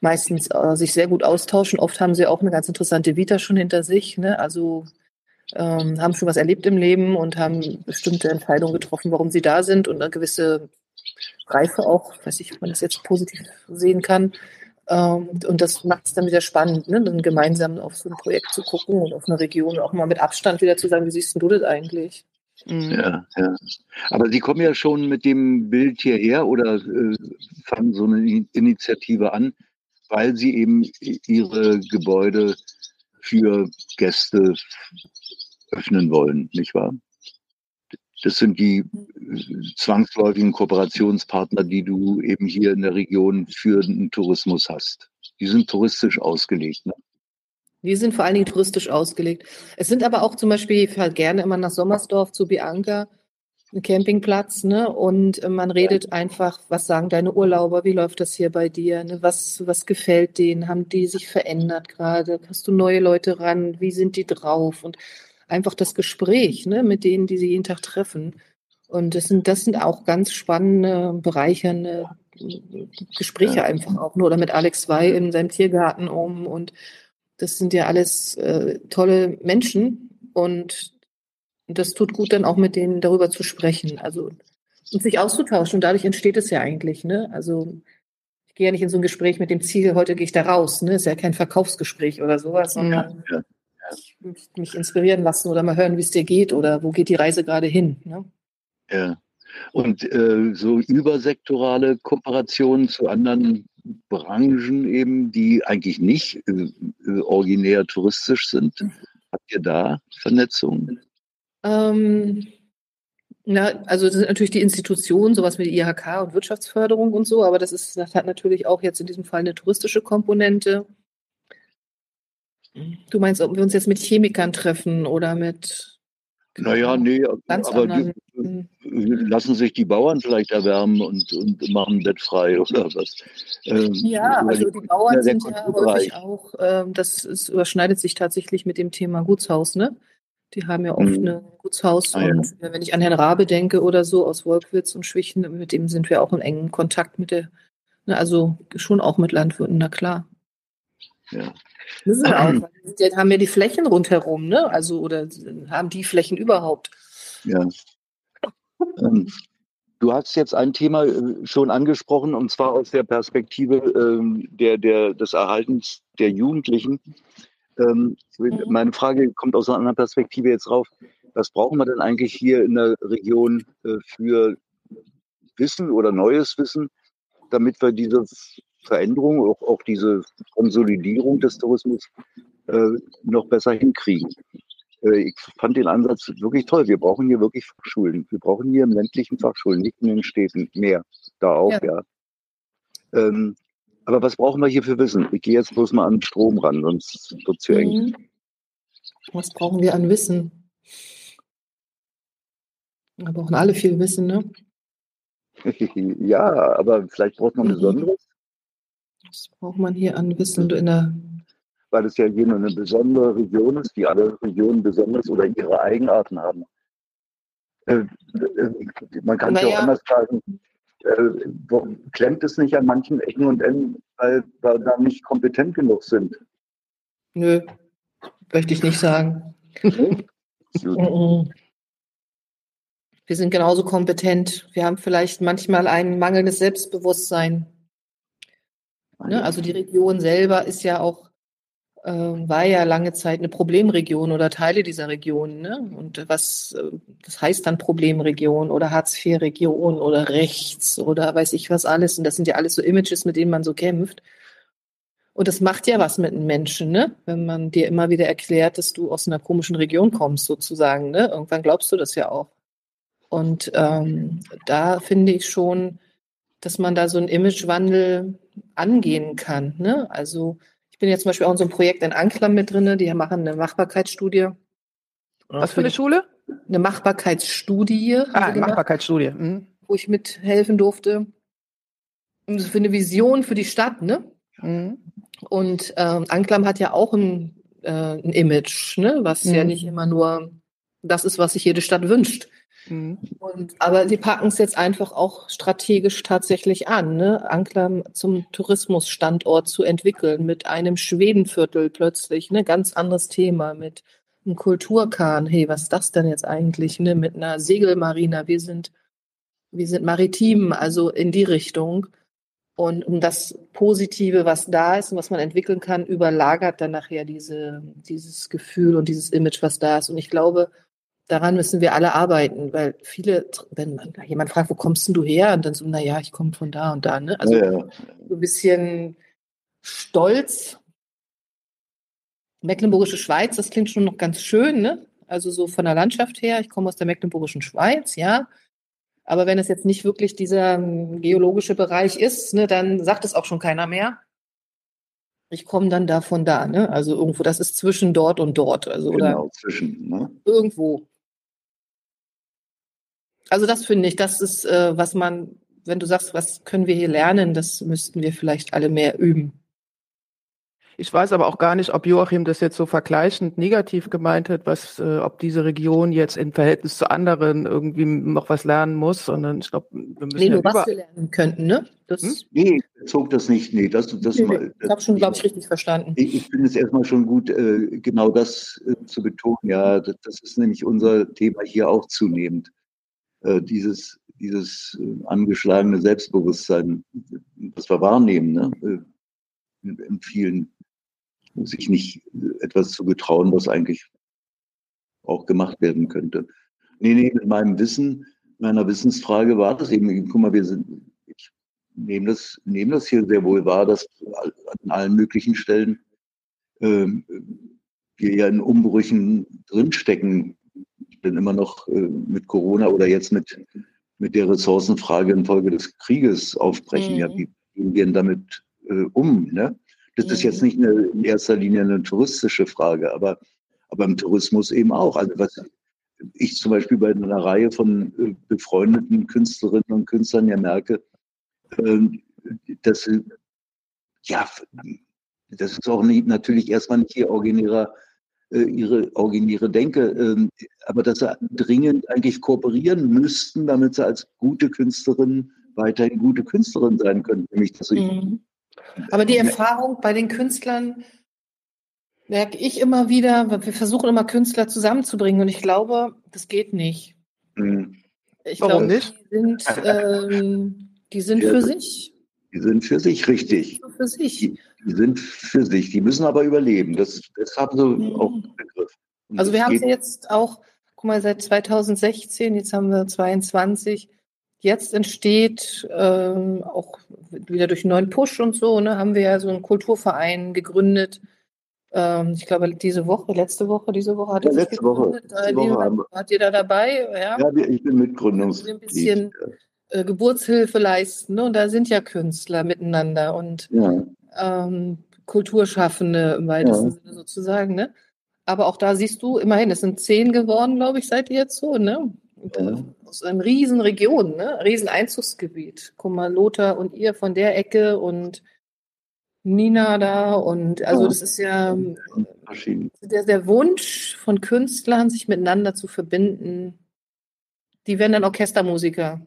meistens äh, sich sehr gut austauschen. Oft haben sie auch eine ganz interessante Vita schon hinter sich. Ne? Also ähm, haben schon was erlebt im Leben und haben bestimmte Entscheidungen getroffen, warum sie da sind und eine gewisse Reife auch, weiß ich, ob man das jetzt positiv sehen kann. Ähm, und das macht es dann wieder spannend, ne? dann gemeinsam auf so ein Projekt zu gucken und auf eine Region auch mal mit Abstand wieder zu sagen, wie siehst du das eigentlich? Mhm. Ja, ja. Aber Sie kommen ja schon mit dem Bild hierher oder äh, fangen so eine Initiative an, weil Sie eben Ihre Gebäude für Gäste öffnen wollen, nicht wahr? Das sind die äh, zwangsläufigen Kooperationspartner, die du eben hier in der Region für den Tourismus hast. Die sind touristisch ausgelegt. Ne? Die sind vor allen Dingen touristisch ausgelegt. Es sind aber auch zum Beispiel, ich fahre gerne immer nach Sommersdorf zu Bianca, ein Campingplatz, ne? Und äh, man redet einfach, was sagen deine Urlauber, wie läuft das hier bei dir? Ne? Was, was gefällt denen? Haben die sich verändert gerade? Hast du neue Leute ran? Wie sind die drauf? Und einfach das Gespräch ne, mit denen, die sie jeden Tag treffen. Und das sind, das sind auch ganz spannende, bereichernde Gespräche einfach auch nur. Oder mit Alex Wey in seinem Tiergarten um. Und das sind ja alles äh, tolle Menschen. Und das tut gut, dann auch mit denen darüber zu sprechen. Also und sich auszutauschen. Und dadurch entsteht es ja eigentlich. Ne? Also ich gehe ja nicht in so ein Gespräch mit dem Ziel, heute gehe ich da raus. Ne? Ist ja kein Verkaufsgespräch oder sowas, sondern ja, ja mich, mich inspirieren lassen oder mal hören, wie es dir geht oder wo geht die Reise gerade hin. Ne? Ja. Und äh, so übersektorale Kooperationen zu anderen Branchen eben, die eigentlich nicht äh, originär touristisch sind. Mhm. Habt ihr da Vernetzungen? Ähm, na, also das sind natürlich die Institutionen, sowas wie die IHK und Wirtschaftsförderung und so, aber das ist, das hat natürlich auch jetzt in diesem Fall eine touristische Komponente. Du meinst, ob wir uns jetzt mit Chemikern treffen oder mit naja, nee, aber die, hm. lassen sich die Bauern vielleicht erwärmen und, und machen Bett frei (laughs) oder was? Ähm, ja, also die Bauern sind ja häufig auch, äh, das ist, überschneidet sich tatsächlich mit dem Thema Gutshaus, ne? Die haben ja oft mhm. ein Gutshaus ah, und ja. wenn ich an Herrn Rabe denke oder so aus Wolkwitz und Schwichen, mit dem sind wir auch in engem Kontakt mit der, ne, also schon auch mit Landwirten, na klar. Ja. Müssen (clears throat) wir auch. Die haben ja die Flächen rundherum, ne? Also, oder haben die Flächen überhaupt? Ja. Ähm, du hast jetzt ein Thema äh, schon angesprochen, und zwar aus der Perspektive ähm, der, der, des Erhaltens der Jugendlichen. Ähm, mhm. Meine Frage kommt aus einer anderen Perspektive jetzt rauf. Was brauchen wir denn eigentlich hier in der Region äh, für Wissen oder neues Wissen, damit wir diese Veränderung, auch, auch diese Konsolidierung des Tourismus äh, noch besser hinkriegen. Äh, ich fand den Ansatz wirklich toll. Wir brauchen hier wirklich Fachschulen. Wir brauchen hier im ländlichen Fachschulen, nicht in den Städten mehr. Da auch, ja. ja. Ähm, aber was brauchen wir hier für Wissen? Ich gehe jetzt bloß mal an den Strom ran, sonst wird es zu eng. Mhm. Was brauchen wir an Wissen? Wir brauchen alle viel Wissen, ne? (laughs) ja, aber vielleicht braucht man mhm. Besonderes. Was braucht man hier an Wissen in der weil es ja hier nur eine besondere Region ist, die alle Regionen besonders oder ihre Eigenarten haben. Äh, äh, man kann es ja auch anders sagen, äh, klemmt es nicht an manchen Ecken und Enden, weil wir da nicht kompetent genug sind? Nö, möchte ich nicht sagen. Wir sind genauso kompetent. Wir haben vielleicht manchmal ein mangelndes Selbstbewusstsein. Ne? Also die Region selber ist ja auch, äh, war ja lange Zeit eine Problemregion oder Teile dieser Region. Ne? Und was, äh, das heißt dann Problemregion oder Hartz-IV-Region oder rechts oder weiß ich was alles. Und das sind ja alles so Images, mit denen man so kämpft. Und das macht ja was mit einem Menschen, ne? Wenn man dir immer wieder erklärt, dass du aus einer komischen Region kommst, sozusagen, ne? Irgendwann glaubst du das ja auch. Und ähm, da finde ich schon, dass man da so einen Imagewandel angehen kann. Ne? Also ich bin jetzt zum Beispiel auch in so einem Projekt in Anklam mit drin, die machen eine Machbarkeitsstudie. Was für eine Schule? Eine Machbarkeitsstudie. Ah, eine Machbarkeitsstudie. Mhm. Wo ich mithelfen durfte. Für eine Vision für die Stadt, ne? Mhm. Und ähm, Anklam hat ja auch ein, äh, ein Image, ne? was mhm. ja nicht immer nur das ist, was sich jede Stadt wünscht. Mhm. Und, aber sie packen es jetzt einfach auch strategisch tatsächlich an, ne? Anklam zum Tourismusstandort zu entwickeln, mit einem Schwedenviertel plötzlich, ne? Ganz anderes Thema, mit einem Kulturkahn. Hey, was ist das denn jetzt eigentlich, ne? Mit einer Segelmarina. Wir sind, wir sind maritim, also in die Richtung. Und um das Positive, was da ist und was man entwickeln kann, überlagert dann nachher diese, dieses Gefühl und dieses Image, was da ist. Und ich glaube, daran müssen wir alle arbeiten, weil viele, wenn man jemand fragt, wo kommst denn du her? Und dann so, na ja, ich komme von da und da, ne? Also ja. so ein bisschen stolz. Mecklenburgische Schweiz, das klingt schon noch ganz schön, ne? Also so von der Landschaft her, ich komme aus der Mecklenburgischen Schweiz, ja. Aber wenn es jetzt nicht wirklich dieser ähm, geologische Bereich ist, ne, dann sagt es auch schon keiner mehr. Ich komme dann da von da, ne? Also irgendwo, das ist zwischen dort und dort. Also, genau, oder zwischen, ne? Irgendwo. Also das finde ich, das ist, äh, was man, wenn du sagst, was können wir hier lernen, das müssten wir vielleicht alle mehr üben. Ich weiß aber auch gar nicht, ob Joachim das jetzt so vergleichend negativ gemeint hat, was, äh, ob diese Region jetzt im Verhältnis zu anderen irgendwie noch was lernen muss, sondern ich glaube, wir müssen nee, ja nur was wir lernen könnten, ne? Das hm? Nee, zog das nicht. Nee, das, das nee, mal. Das, ich habe schon, glaube ich, richtig verstanden. Ich, ich finde es erstmal schon gut, äh, genau das äh, zu betonen. Ja, das, das, ist nämlich unser Thema hier auch zunehmend. Äh, dieses, dieses äh, angeschlagene Selbstbewusstsein, das wir wahrnehmen, ne? Äh, in, vielen sich nicht etwas zu getrauen, was eigentlich auch gemacht werden könnte. Nee, nee, mit meinem Wissen, meiner Wissensfrage war das eben, guck mal, wir sind, ich nehme das, nehme das hier sehr wohl wahr, dass an allen möglichen Stellen ähm, wir ja in Umbrüchen drinstecken. Denn immer noch äh, mit Corona oder jetzt mit, mit der Ressourcenfrage infolge des Krieges aufbrechen. Mhm. Ja, wie gehen wir damit äh, um? Ne? Das mhm. ist jetzt nicht eine, in erster Linie eine touristische Frage, aber, aber im Tourismus eben auch. Also was ich zum Beispiel bei einer Reihe von äh, befreundeten Künstlerinnen und Künstlern ja merke, äh, dass ja, das ist auch nicht, natürlich erstmal nicht ihr originärer ihre originäre Denke, ähm, aber dass sie dringend eigentlich kooperieren müssten, damit sie als gute Künstlerin weiterhin gute Künstlerin sein können. Nämlich, dass sie mhm. Aber die Erfahrung bei den Künstlern merke ich immer wieder, wir versuchen immer Künstler zusammenzubringen und ich glaube, das geht nicht. Mhm. Ich Warum glaube, nicht? Die sind, ähm, die sind ja, für sich. Die sind für sich, richtig. Für sich. Die, die, sind für sich. Die müssen aber überleben. Das, das haben sie mhm. auch im Begriff. Und also wir haben sie jetzt auch, guck mal, seit 2016, jetzt haben wir 22, jetzt entsteht ähm, auch wieder durch einen neuen Push und so, ne, haben wir ja so einen Kulturverein gegründet. Ähm, ich glaube, diese Woche, letzte Woche, diese Woche hat ja, letzte Woche, letzte Woche Wart ihr da dabei? Ja, ja ich bin Mitgründungsmitglied. Ein bisschen äh, Geburtshilfe leisten. Ne? Und da sind ja Künstler miteinander und ja. Ähm, Kulturschaffende im weitesten ja. Sinne sozusagen. Ne? Aber auch da siehst du, immerhin, es sind zehn geworden, glaube ich, seid ihr jetzt so, ne? Ja. Aus einer riesen Region, ne? Riesen Einzugsgebiet. Guck mal, Lothar und ihr von der Ecke und Nina da und also ja. das ist ja der, der Wunsch von Künstlern, sich miteinander zu verbinden. Die werden dann Orchestermusiker.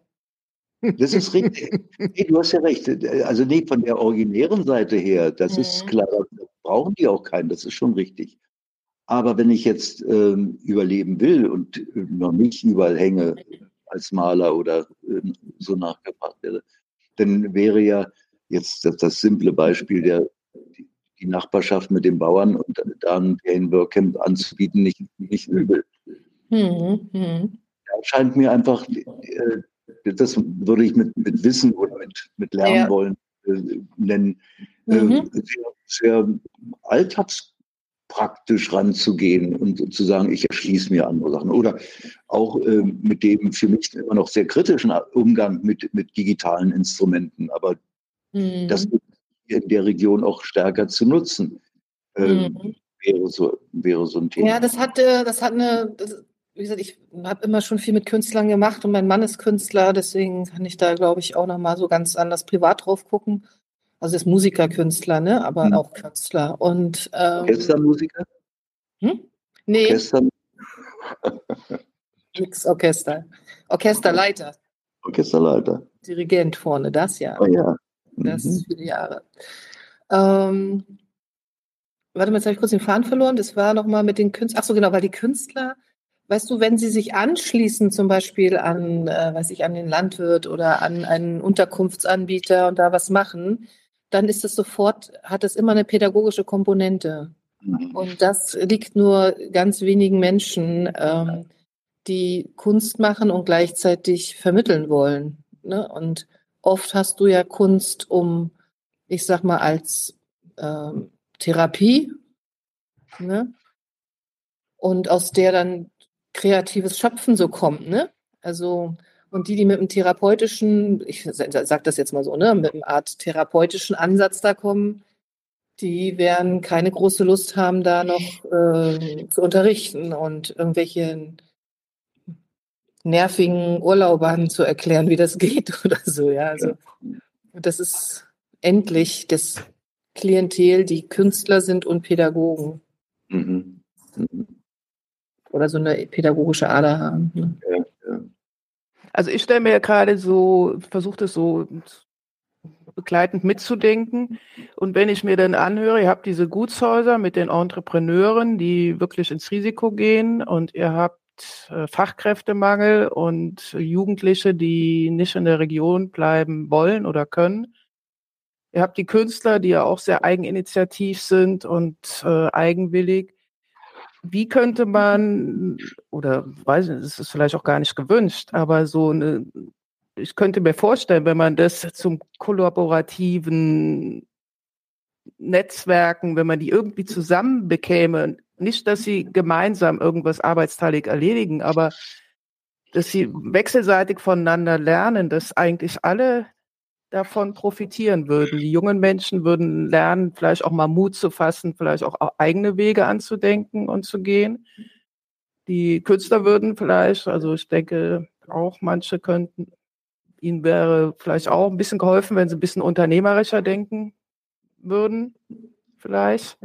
Das ist richtig. Nee, du hast ja recht. Also nee, von der originären Seite her, das mhm. ist klar, da brauchen die auch keinen, das ist schon richtig. Aber wenn ich jetzt ähm, überleben will und äh, noch nicht überall hänge als Maler oder äh, so nachgefragt werde, dann wäre ja jetzt das, das simple Beispiel der die, die, Nachbarschaft mit den Bauern und da ein Workcamp anzubieten nicht, nicht übel. Mhm. Mhm. Da scheint mir einfach äh, das würde ich mit, mit Wissen oder mit, mit Lernen ja. wollen äh, nennen, äh, mhm. äh, sehr, sehr alltagspraktisch ranzugehen und zu sagen, ich erschließe mir andere Sachen. Oder auch äh, mit dem für mich immer noch sehr kritischen Umgang mit, mit digitalen Instrumenten. Aber mhm. das in der Region auch stärker zu nutzen. Ähm, mhm. Wäre so, wäre so ein Thema. Ja, das hat, das hat eine, das, wie gesagt, ich habe immer schon viel mit Künstlern gemacht und mein Mann ist Künstler, deswegen kann ich da, glaube ich, auch nochmal so ganz anders privat drauf gucken. Also ist Musiker, Künstler, ne? aber hm. auch Künstler. Und, ähm, Orchestermusiker? Hm? Nee. Orchester? Nix Orchester. Orchesterleiter. Orchesterleiter. Dirigent vorne, das ja. Oh ja. Mhm. Das viele Jahre. Ähm, warte mal, jetzt habe ich kurz den Faden verloren. Das war nochmal mit den Künstlern. Ach so, genau, weil die Künstler Weißt du, wenn sie sich anschließen, zum Beispiel an, äh, weiß ich, an den Landwirt oder an einen Unterkunftsanbieter und da was machen, dann ist es sofort, hat es immer eine pädagogische Komponente. Mhm. Und das liegt nur ganz wenigen Menschen, ähm, die Kunst machen und gleichzeitig vermitteln wollen. Ne? Und oft hast du ja Kunst, um, ich sag mal, als ähm, Therapie, ne? und aus der dann kreatives Schöpfen so kommt, ne? Also, und die, die mit einem therapeutischen, ich sag das jetzt mal so, ne, mit einem Art therapeutischen Ansatz da kommen, die werden keine große Lust haben, da noch äh, zu unterrichten und irgendwelche nervigen Urlaubern zu erklären, wie das (laughs) geht oder so, ja. Also, das ist endlich das Klientel, die Künstler sind und Pädagogen. Mhm. Mhm oder so eine pädagogische Ader haben. Ne? Ja, ja. Also ich stelle mir ja gerade so, versuche das so begleitend mitzudenken. Und wenn ich mir dann anhöre, ihr habt diese Gutshäuser mit den Entrepreneuren, die wirklich ins Risiko gehen und ihr habt äh, Fachkräftemangel und Jugendliche, die nicht in der Region bleiben wollen oder können. Ihr habt die Künstler, die ja auch sehr eigeninitiativ sind und äh, eigenwillig. Wie könnte man, oder weiß nicht, es ist vielleicht auch gar nicht gewünscht, aber so eine, ich könnte mir vorstellen, wenn man das zum kollaborativen Netzwerken, wenn man die irgendwie zusammen bekäme, nicht, dass sie gemeinsam irgendwas arbeitsteilig erledigen, aber dass sie wechselseitig voneinander lernen, dass eigentlich alle davon profitieren würden. Die jungen Menschen würden lernen, vielleicht auch mal Mut zu fassen, vielleicht auch eigene Wege anzudenken und zu gehen. Die Künstler würden vielleicht, also ich denke auch manche könnten, ihnen wäre vielleicht auch ein bisschen geholfen, wenn sie ein bisschen unternehmerischer denken würden, vielleicht.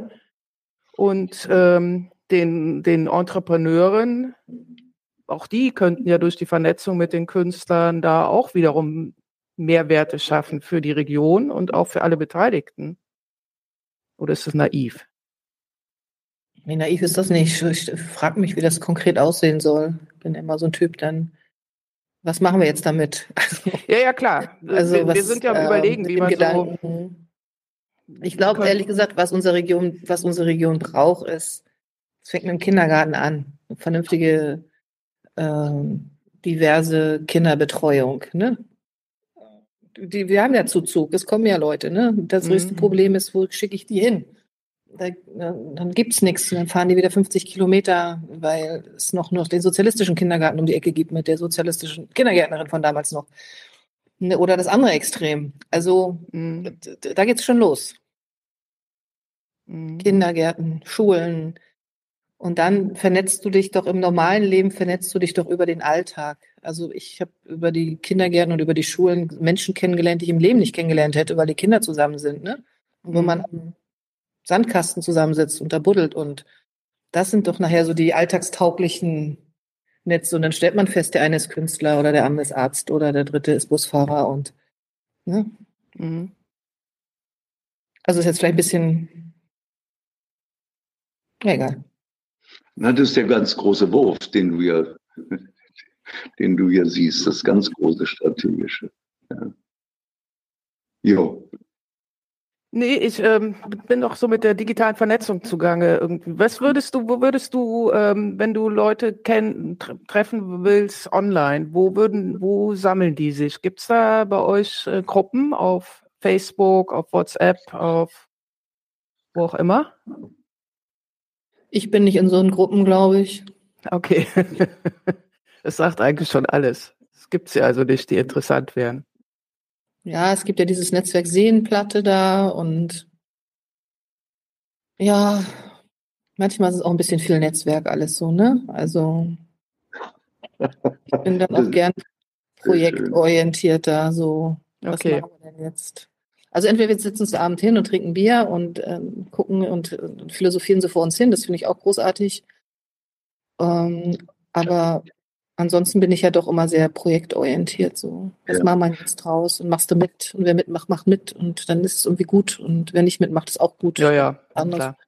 Und ähm, den, den Entrepreneuren, auch die könnten ja durch die Vernetzung mit den Künstlern da auch wiederum Mehrwerte schaffen für die Region und auch für alle Beteiligten. Oder ist das naiv? Nee, naiv ist das nicht. Ich frage mich, wie das konkret aussehen soll. Ich bin immer so ein Typ, dann was machen wir jetzt damit? (laughs) Also, ja, ja, klar. Also, wir, was, wir sind ja am äh, Überlegen, wie man Gedanken, so. Ich glaube, ehrlich gesagt, was unsere Region, was unsere Region braucht, ist, es fängt mit dem Kindergarten an. Eine vernünftige, äh, diverse Kinderbetreuung. Ne? Die, wir haben ja Zuzug, es kommen ja Leute. Ne? Das größte mhm. Problem ist, wo schicke ich die hin? Da, dann gibt es nichts. Dann fahren die wieder 50 Kilometer, weil es noch, noch den sozialistischen Kindergarten um die Ecke gibt mit der sozialistischen Kindergärtnerin von damals noch. Ne, oder das andere Extrem. Also mhm. da geht es schon los. Mhm. Kindergärten, Schulen, und dann vernetzt du dich doch im normalen Leben, vernetzt du dich doch über den Alltag. Also ich habe über die Kindergärten und über die Schulen Menschen kennengelernt, die ich im Leben nicht kennengelernt hätte, weil die Kinder zusammen sind. Ne? Und wo man am Sandkasten zusammensitzt und da buddelt. Und das sind doch nachher so die alltagstauglichen Netze. Und dann stellt man fest, der eine ist Künstler oder der andere ist Arzt oder der dritte ist Busfahrer. Und ne? Mhm. Also ist jetzt vielleicht ein bisschen ja, egal. Na, das ist der ganz große Wurf, den du ja, den du ja siehst, das ganz große strategische. Ja. Jo. Nee, ich ähm, bin doch so mit der digitalen Vernetzung zugange. Irgendwie. Was würdest du, wo würdest du, ähm, wenn du Leute kenn, treffen willst online, wo würden, wo sammeln die sich? Gibt es da bei euch äh, Gruppen auf Facebook, auf WhatsApp, auf wo auch immer? Ich bin nicht in so einen Gruppen, glaube ich. Okay. (laughs) Das sagt eigentlich schon alles. Es gibt sie also nicht, die interessant wären. Ja, es gibt ja dieses Netzwerk Seenplatte da und ja, manchmal ist es auch ein bisschen viel Netzwerk alles so, ne? Also ich bin dann (laughs) auch gern projektorientierter, so. Was okay. machen wir denn jetzt? Also entweder wir sitzen uns Abend hin und trinken Bier und ähm, gucken und, und, philosophieren so vor uns hin. Das finde ich auch großartig. Ähm, aber ansonsten bin ich ja doch immer sehr projektorientiert. So, was ja. machen wir jetzt draus und machst du mit und wer mitmacht, macht mit und dann ist es irgendwie gut und wer nicht mitmacht, ist auch gut. Ja, ja, Anders. klar.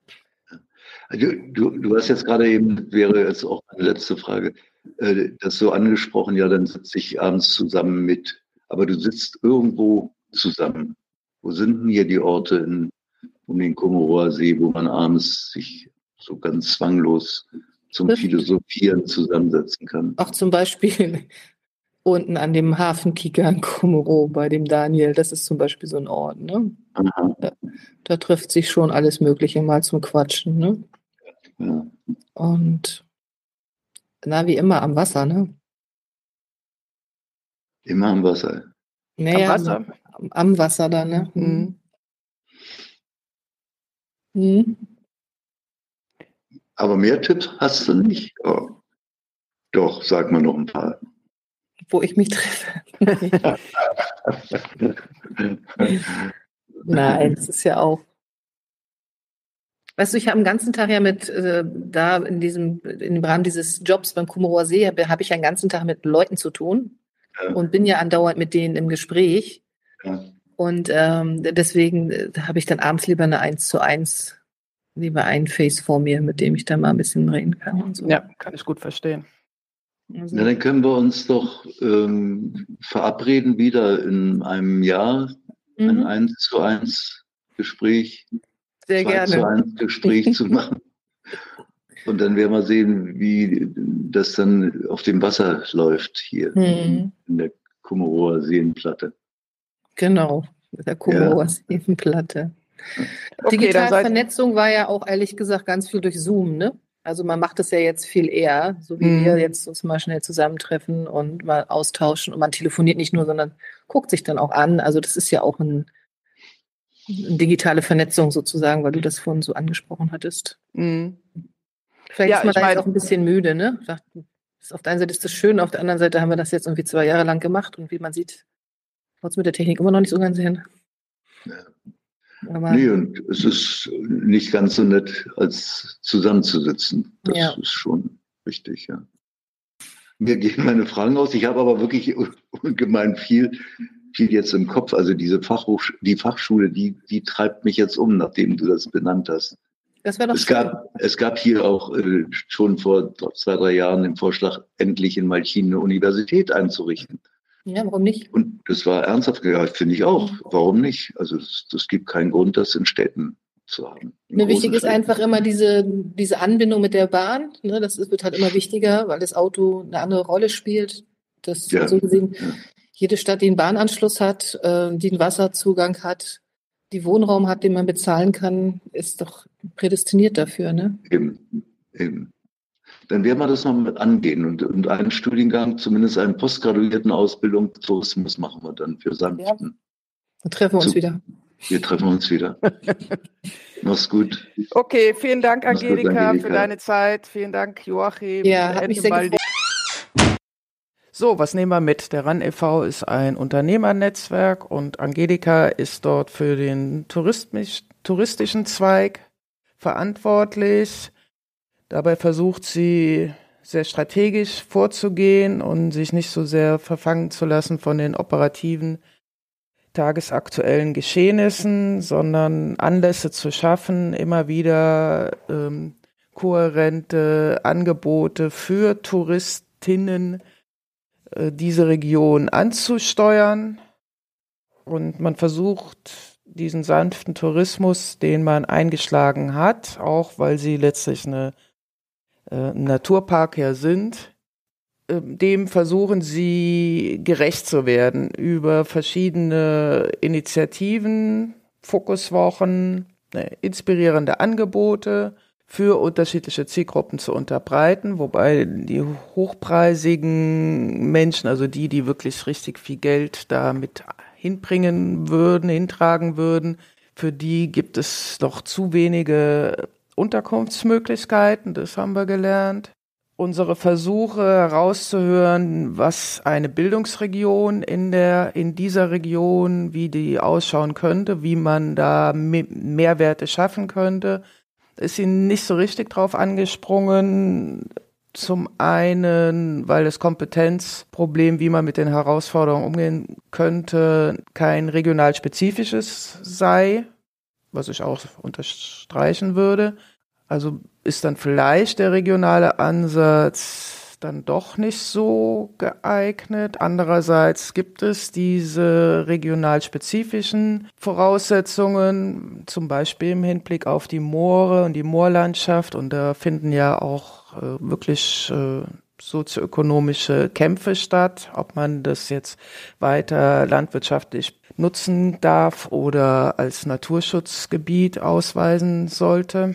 Also, du, du hast jetzt gerade eben, wäre jetzt auch meine letzte Frage, äh, das so angesprochen, ja, dann sitze ich abends zusammen mit, aber du sitzt irgendwo zusammen. Wo sind denn hier die Orte in, um den Komorower See, wo man abends sich so ganz zwanglos zum Philosophieren zusammensetzen kann? Auch zum Beispiel (laughs) unten an dem Hafenkicker in Komoro bei dem Daniel. Das ist zum Beispiel so ein Ort. Ne? Da, da, trifft sich schon alles Mögliche mal zum Quatschen. Ne? Ja. Und na, wie immer am Wasser, ne? Immer am Wasser. Naja, am Wasser am Wasser da, ne? Mhm. Mhm. Aber mehr Tipps hast du nicht? Oh. Doch, sag mal noch ein paar. Wo ich mich treffe. (laughs) Nein, das ist ja auch. Weißt du, ich habe den ganzen Tag ja mit, äh, da in diesem, dem Rahmen dieses Jobs beim Kummerower See, habe hab ich ja den ganzen Tag mit Leuten zu tun ja. und bin ja andauernd mit denen im Gespräch. Und ähm, deswegen äh, habe ich dann abends lieber eine 1 zu 1, lieber ein Face vor mir, mit dem ich dann mal ein bisschen reden kann. Und so. Ja, kann ich gut verstehen. Also. Na, dann können wir uns doch ähm, verabreden, wieder in einem Jahr mhm. ein 1 zu 1 Gespräch, Sehr 2 gerne. zu 1 Gespräch zu (laughs) machen. Und dann werden wir sehen, wie das dann auf dem Wasser läuft hier mhm. in der Kummerower Seenplatte. Genau, mit der Kumo ja. Platte. Okay, Digitalvernetzung war ja auch ehrlich gesagt ganz viel durch Zoom, ne? Also man macht es ja jetzt viel eher, so wie mhm. wir jetzt uns mal schnell zusammentreffen und mal austauschen und man telefoniert nicht nur, sondern guckt sich dann auch an. Also das ist ja auch ein, eine digitale Vernetzung sozusagen, weil du das vorhin so angesprochen hattest. Mhm. Vielleicht ja, ist man da jetzt auch ein bisschen müde, ne? Auf der einen Seite ist das schön, auf der anderen Seite haben wir das jetzt irgendwie zwei Jahre lang gemacht und wie man sieht, haut es mit der Technik immer noch nicht so ganz hin. Ja. Aber nee, und es ist nicht ganz so nett, als zusammenzusitzen. Das ja. ist schon wichtig, ja. Mir gehen meine Fragen aus. Ich habe aber wirklich ungemein viel, viel jetzt im Kopf. Also diese Fachhoch die Fachschule, die, die treibt mich jetzt um, nachdem du das benannt hast. Das wäre doch es gab, es gab hier auch äh, schon vor zwei, drei Jahren den Vorschlag, endlich in Malchin eine Universität einzurichten. Ja, warum nicht? Und das war ernsthaft, ja, finde ich auch. Warum nicht? Also es gibt keinen Grund, das in Städten zu haben. Ne, wichtig ist einfach immer diese, diese Anbindung mit der Bahn. Ne, das wird halt immer wichtiger, weil das Auto eine andere Rolle spielt. Das ja. so gesehen, ja. jede Stadt, die einen Bahnanschluss hat, äh, die einen Wasserzugang hat, die Wohnraum hat, den man bezahlen kann, ist doch prädestiniert dafür. Ne? Eben, eben dann werden wir das noch mit angehen und, und einen Studiengang, zumindest einen postgraduierten Ausbildung Tourismus machen wir dann für Sanften. Ja. Dann treffen wir uns Zu, wieder. Wir treffen uns wieder. (laughs) Mach's gut. Okay, vielen Dank, Angelika, gut, Angelika, für deine Zeit. Vielen Dank, Joachim. Ja, hat mich sehr gefreut. So, was nehmen wir mit? Der RAN e.V. ist ein Unternehmernetzwerk und Angelika ist dort für den touristischen Zweig verantwortlich. Dabei versucht sie sehr strategisch vorzugehen und sich nicht so sehr verfangen zu lassen von den operativen tagesaktuellen Geschehnissen, sondern Anlässe zu schaffen, immer wieder ähm, kohärente Angebote für Touristinnen äh, diese Region anzusteuern. Und man versucht diesen sanften Tourismus, den man eingeschlagen hat, auch weil sie letztlich eine äh, Naturpark ja sind, äh, dem versuchen sie gerecht zu werden über verschiedene Initiativen, Fokuswochen, äh, inspirierende Angebote für unterschiedliche Zielgruppen zu unterbreiten, wobei die hochpreisigen Menschen, also die, die wirklich richtig viel Geld damit hinbringen würden, hintragen würden, für die gibt es noch zu wenige Unterkunftsmöglichkeiten, das haben wir gelernt. Unsere Versuche herauszuhören, was eine Bildungsregion in der, in dieser Region, wie die ausschauen könnte, wie man da Mehrwerte schaffen könnte, ist ihnen nicht so richtig drauf angesprungen. Zum einen, weil das Kompetenzproblem, wie man mit den Herausforderungen umgehen könnte, kein regional spezifisches sei, was ich auch unterstreichen würde. Also ist dann vielleicht der regionale Ansatz dann doch nicht so geeignet. Andererseits gibt es diese regional spezifischen Voraussetzungen, zum Beispiel im Hinblick auf die Moore und die Moorlandschaft. Und da finden ja auch äh, wirklich äh, sozioökonomische Kämpfe statt, ob man das jetzt weiter landwirtschaftlich nutzen darf oder als Naturschutzgebiet ausweisen sollte.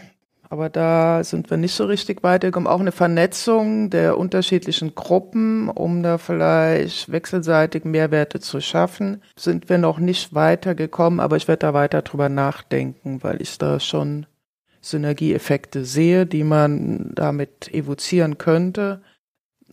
Aber da sind wir nicht so richtig weitergekommen. Auch eine Vernetzung der unterschiedlichen Gruppen, um da vielleicht wechselseitig Mehrwerte zu schaffen, sind wir noch nicht weitergekommen. Aber ich werde da weiter drüber nachdenken, weil ich da schon Synergieeffekte sehe, die man damit evozieren könnte.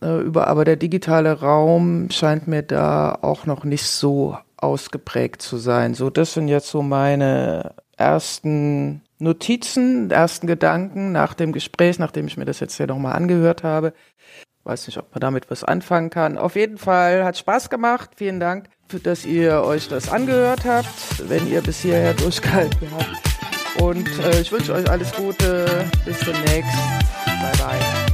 Äh, über, aber der digitale Raum scheint mir da auch noch nicht so ausgeprägt zu sein. So, das sind jetzt so meine ersten Notizen, ersten Gedanken nach dem Gespräch, nachdem ich mir das jetzt hier nochmal angehört habe. Weiß nicht, ob man damit was anfangen kann. Auf jeden Fall hat Spaß gemacht. Vielen Dank, dass ihr euch das angehört habt, wenn ihr bis hierher durchgehalten habt. Und äh, ich wünsche euch alles Gute. Bis demnächst. Bye bye.